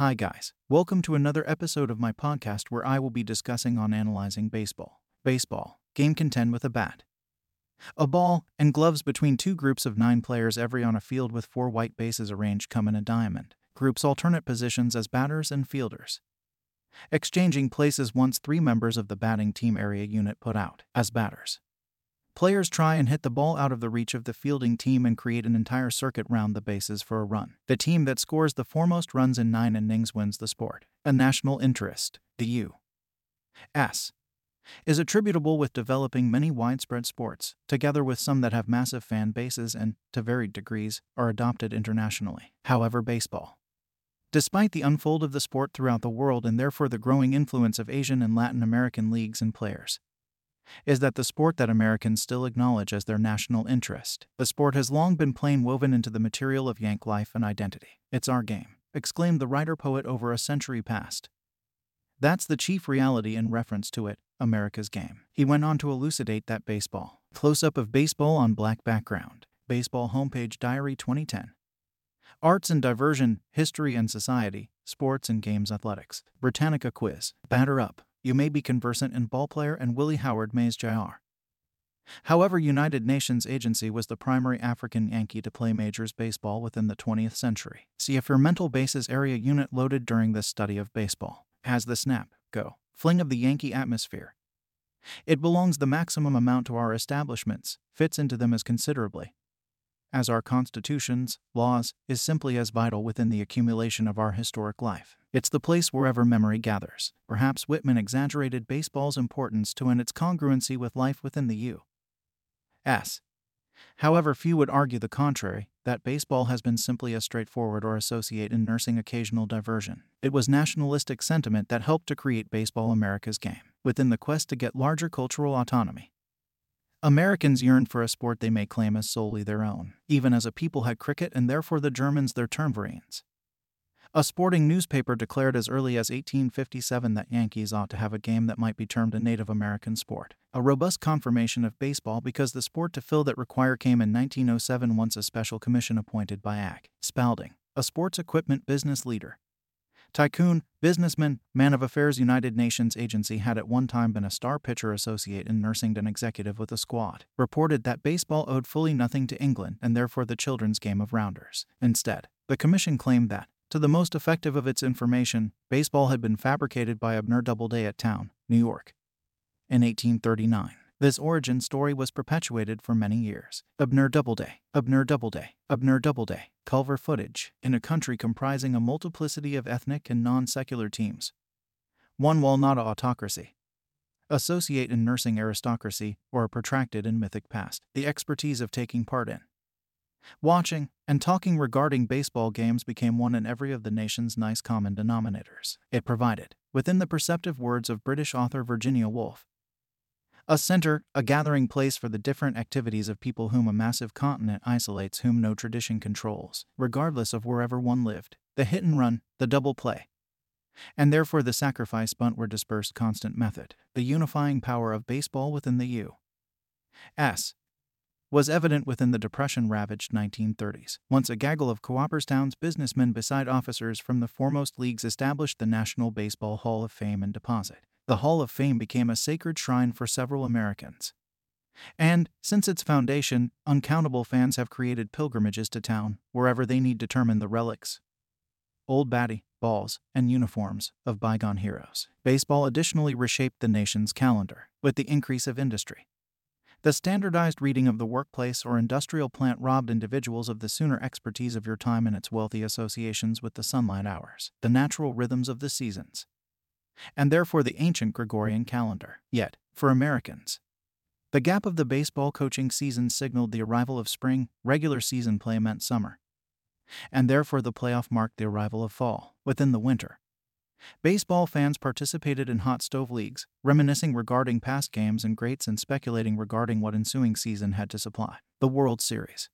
Hi, guys. Welcome to another episode of my podcast where I will be discussing on analyzing baseball. Baseball. Game contend with a bat. A ball and gloves between two groups of nine players every on a field with four white bases arranged come in a diamond. Groups alternate positions as batters and fielders. Exchanging places once three members of the batting team area unit put out as batters. Players try and hit the ball out of the reach of the fielding team and create an entire circuit round the bases for a run. The team that scores the foremost runs in nine innings wins the sport. A national interest, the U.S., is attributable with developing many widespread sports, together with some that have massive fan bases and, to varied degrees, are adopted internationally. However, baseball. Despite the unfold of the sport throughout the world and therefore the growing influence of Asian and Latin American leagues and players, is that the sport that Americans still acknowledge as their national interest. The sport has long been plain woven into the material of Yank life and identity. It's our game, exclaimed the writer poet over a century past. That's the chief reality in reference to it, America's game. He went on to elucidate that baseball. Close up of baseball on black background. Baseball Homepage Diary 2010. Arts and Diversion, History and Society, Sports and Games Athletics. Britannica Quiz. Batter up you may be conversant in ballplayer and Willie Howard Mays Jr. However, United Nations Agency was the primary African Yankee to play majors baseball within the 20th century. See if your mental bases area unit loaded during this study of baseball has the snap, go, fling of the Yankee atmosphere. It belongs the maximum amount to our establishments, fits into them as considerably, as our constitutions, laws, is simply as vital within the accumulation of our historic life. It's the place wherever memory gathers. Perhaps Whitman exaggerated baseball's importance to and its congruency with life within the U.S. However, few would argue the contrary, that baseball has been simply as straightforward or associate in nursing occasional diversion. It was nationalistic sentiment that helped to create baseball America's game, within the quest to get larger cultural autonomy. Americans yearned for a sport they may claim as solely their own, even as a people had cricket and therefore the Germans their Turnvereins. A sporting newspaper declared as early as 1857 that Yankees ought to have a game that might be termed a Native American sport. A robust confirmation of baseball because the sport to fill that require came in 1907 once a special commission appointed by Ag. Spalding, a sports equipment business leader, Tycoon, businessman, man of affairs United Nations agency had at one time been a star pitcher associate and nursing an executive with a squad, reported that baseball owed fully nothing to England and therefore the children's game of rounders. Instead, the commission claimed that, to the most effective of its information, baseball had been fabricated by Abner Doubleday at Town, New York, in 1839. This origin story was perpetuated for many years. Abner Doubleday, Abner Doubleday, Abner Doubleday, Culver footage, in a country comprising a multiplicity of ethnic and non secular teams. One while not a autocracy. Associate in nursing aristocracy, or a protracted and mythic past. The expertise of taking part in. Watching and talking regarding baseball games became one in every of the nation's nice common denominators. It provided, within the perceptive words of British author Virginia Woolf, a center, a gathering place for the different activities of people whom a massive continent isolates, whom no tradition controls, regardless of wherever one lived. The hit and run, the double play. And therefore the sacrifice bunt were dispersed constant method. The unifying power of baseball within the U.S. was evident within the depression ravaged 1930s. Once a gaggle of Cooperstown's businessmen beside officers from the foremost leagues established the National Baseball Hall of Fame and Deposit the Hall of Fame became a sacred shrine for several Americans. And, since its foundation, uncountable fans have created pilgrimages to town, wherever they need to determine the relics, old batty, balls, and uniforms of bygone heroes. Baseball additionally reshaped the nation's calendar, with the increase of industry. The standardized reading of the workplace or industrial plant robbed individuals of the sooner expertise of your time and its wealthy associations with the sunlight hours, the natural rhythms of the seasons, and therefore the ancient Gregorian calendar. Yet, for Americans, the gap of the baseball coaching season signaled the arrival of spring, regular season play meant summer. And therefore the playoff marked the arrival of fall, within the winter. Baseball fans participated in hot stove leagues, reminiscing regarding past games and greats and speculating regarding what ensuing season had to supply. The World Series.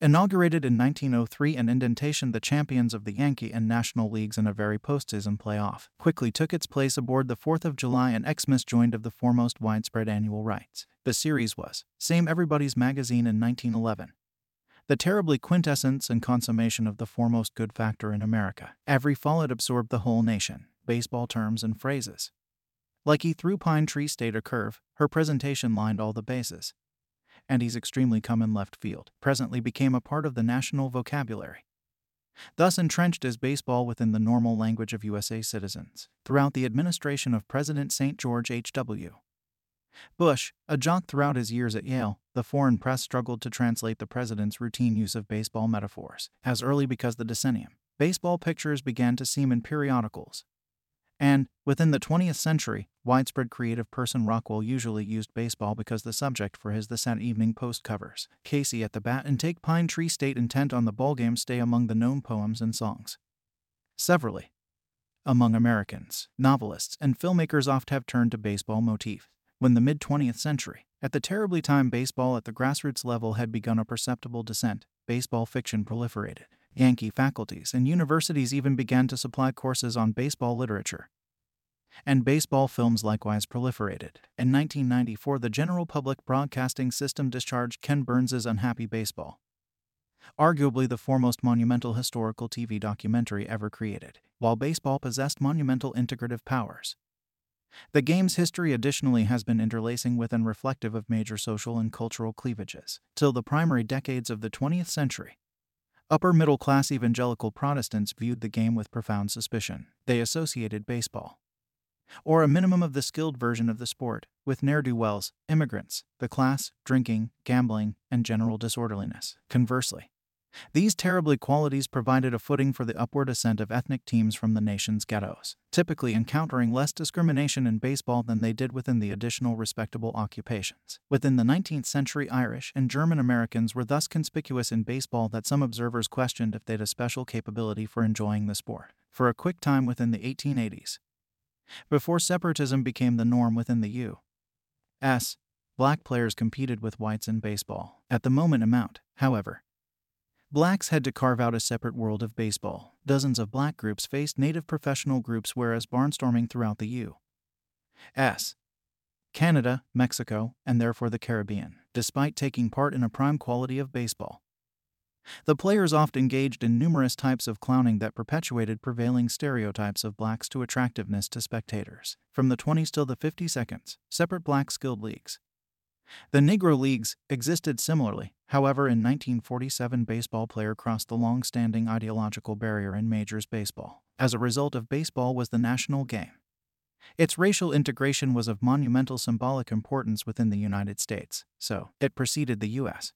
Inaugurated in 1903 and indentation the champions of the Yankee and National Leagues in a very postseason playoff, quickly took its place aboard the 4th of July and Xmas joined of the foremost widespread annual rights. The series was, same Everybody's Magazine in 1911. the terribly quintessence and consummation of the foremost good factor in America. Every fall it absorbed the whole nation, baseball terms and phrases. Like he threw Pine Tree State a curve, her presentation lined all the bases. And he's extremely come in left field, presently became a part of the national vocabulary. Thus entrenched is baseball within the normal language of USA citizens, throughout the administration of President St. George H.W. Bush, a jock throughout his years at Yale, the foreign press struggled to translate the president's routine use of baseball metaphors. As early because the decennium, baseball pictures began to seem in periodicals. And, within the 20th century, widespread creative person Rockwell usually used baseball because the subject for his The Sad Evening Post covers, Casey at the bat and Take Pine Tree State intent on the ballgame stay among the known poems and songs. Severally, among Americans, novelists, and filmmakers oft have turned to baseball motif when the mid 20th century, at the terribly time baseball at the grassroots level had begun a perceptible descent, baseball fiction proliferated. Yankee faculties and universities even began to supply courses on baseball literature. And baseball films likewise proliferated. In 1994, the general public broadcasting system discharged Ken Burns's Unhappy Baseball, arguably the foremost monumental historical TV documentary ever created, while baseball possessed monumental integrative powers. The game's history additionally has been interlacing with and reflective of major social and cultural cleavages, till the primary decades of the 20th century. Upper middle class evangelical Protestants viewed the game with profound suspicion. They associated baseball, or a minimum of the skilled version of the sport, with ne'er do wells, immigrants, the class, drinking, gambling, and general disorderliness. Conversely, these terrible qualities provided a footing for the upward ascent of ethnic teams from the nation's ghettos, typically encountering less discrimination in baseball than they did within the additional respectable occupations. Within the 19th century, Irish and German Americans were thus conspicuous in baseball that some observers questioned if they'd a special capability for enjoying the sport. For a quick time within the 1880s, before separatism became the norm within the U.S., black players competed with whites in baseball. At the moment amount, however, Blacks had to carve out a separate world of baseball. Dozens of black groups faced native professional groups, whereas barnstorming throughout the U.S., Canada, Mexico, and therefore the Caribbean, despite taking part in a prime quality of baseball. The players oft engaged in numerous types of clowning that perpetuated prevailing stereotypes of blacks to attractiveness to spectators. From the 20s till the 50 seconds, separate black skilled leagues, the Negro Leagues existed similarly. However, in 1947, baseball player crossed the long-standing ideological barrier in majors baseball. As a result of baseball was the national game. Its racial integration was of monumental symbolic importance within the United States, so it preceded the U.S.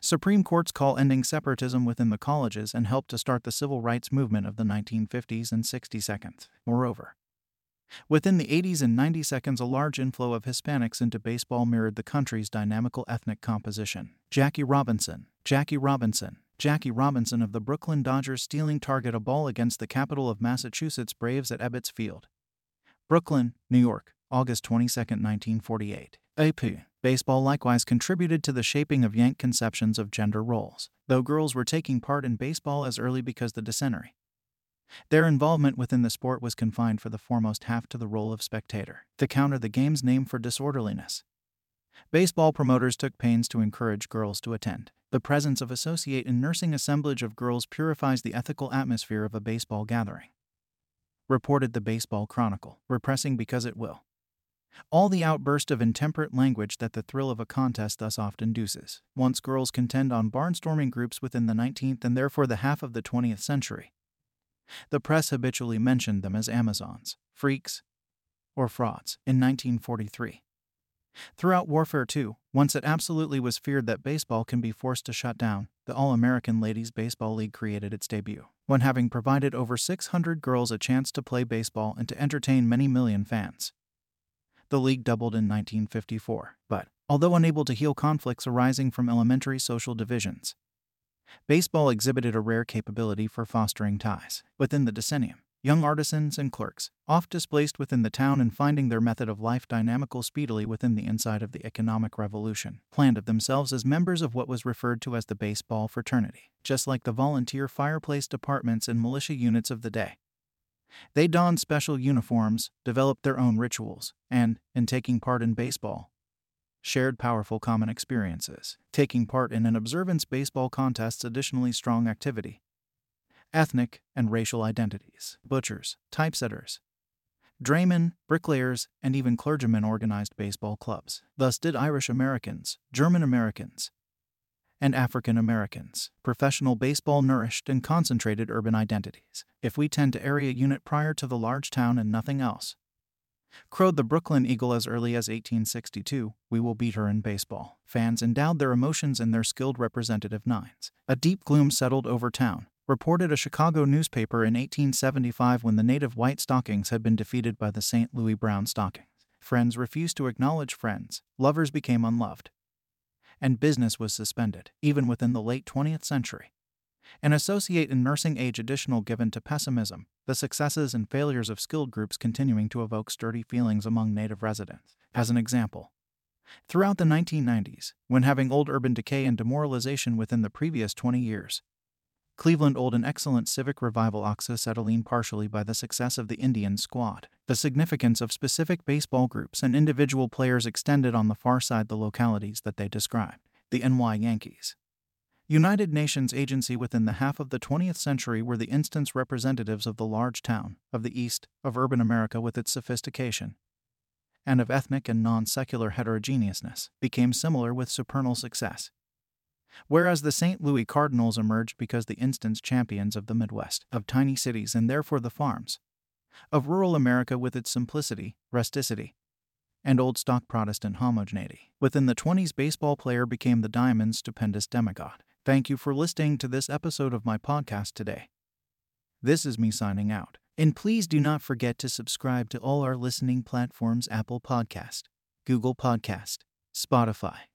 Supreme Court's call ending separatism within the colleges and helped to start the civil rights movement of the 1950s and 60s. Moreover, Within the 80s and 90 seconds, a large inflow of Hispanics into baseball mirrored the country's dynamical ethnic composition. Jackie Robinson, Jackie Robinson, Jackie Robinson of the Brooklyn Dodgers stealing target a ball against the capital of Massachusetts Braves at Ebbets Field. Brooklyn, New York, August 22, 1948. AP. Baseball likewise contributed to the shaping of Yank conceptions of gender roles, though girls were taking part in baseball as early because the dysentery their involvement within the sport was confined for the foremost half to the role of spectator, to counter the game's name for disorderliness. Baseball promoters took pains to encourage girls to attend. The presence of associate and nursing assemblage of girls purifies the ethical atmosphere of a baseball gathering. Reported the Baseball Chronicle, repressing because it will. All the outburst of intemperate language that the thrill of a contest thus often induces. Once girls contend on barnstorming groups within the 19th and therefore the half of the 20th century, the press habitually mentioned them as Amazons, freaks, or frauds in 1943. Throughout Warfare II, once it absolutely was feared that baseball can be forced to shut down, the All American Ladies Baseball League created its debut, when having provided over 600 girls a chance to play baseball and to entertain many million fans. The league doubled in 1954, but, although unable to heal conflicts arising from elementary social divisions, Baseball exhibited a rare capability for fostering ties. Within the decennium, young artisans and clerks, oft displaced within the town and finding their method of life dynamical speedily within the inside of the economic revolution, planned of themselves as members of what was referred to as the baseball fraternity, just like the volunteer fireplace departments and militia units of the day. They donned special uniforms, developed their own rituals, and, in taking part in baseball, shared powerful common experiences, taking part in an observance baseball contest's additionally strong activity. Ethnic and racial identities, butchers, typesetters, draymen, bricklayers, and even clergymen organized baseball clubs. Thus did Irish Americans, German Americans, and African Americans. Professional baseball nourished and concentrated urban identities. If we tend to area unit prior to the large town and nothing else, crowed the Brooklyn Eagle as early as 1862, we will beat her in baseball. Fans endowed their emotions in their skilled representative nines. A deep gloom settled over town, reported a Chicago newspaper in 1875 when the native White Stockings had been defeated by the St. Louis Brown Stockings. Friends refused to acknowledge friends, lovers became unloved, and business was suspended, even within the late 20th century. An associate in nursing age additional given to pessimism, the successes and failures of skilled groups continuing to evoke sturdy feelings among native residents. As an example, throughout the 1990s, when having old urban decay and demoralization within the previous 20 years, Cleveland owed an excellent civic revival oxyacetylene partially by the success of the Indian squad. The significance of specific baseball groups and individual players extended on the far side the localities that they described. The NY Yankees. United Nations agency within the half of the 20th century were the instance representatives of the large town, of the East, of urban America with its sophistication, and of ethnic and non secular heterogeneousness, became similar with supernal success whereas the St. Louis Cardinals emerged because the instance champions of the Midwest, of tiny cities and therefore the farms, of rural America with its simplicity, rusticity, and old stock Protestant homogeneity. Within the 20s, baseball player became the Diamond's stupendous demigod. Thank you for listening to this episode of my podcast today. This is me signing out. And please do not forget to subscribe to all our listening platforms Apple Podcast, Google Podcast, Spotify,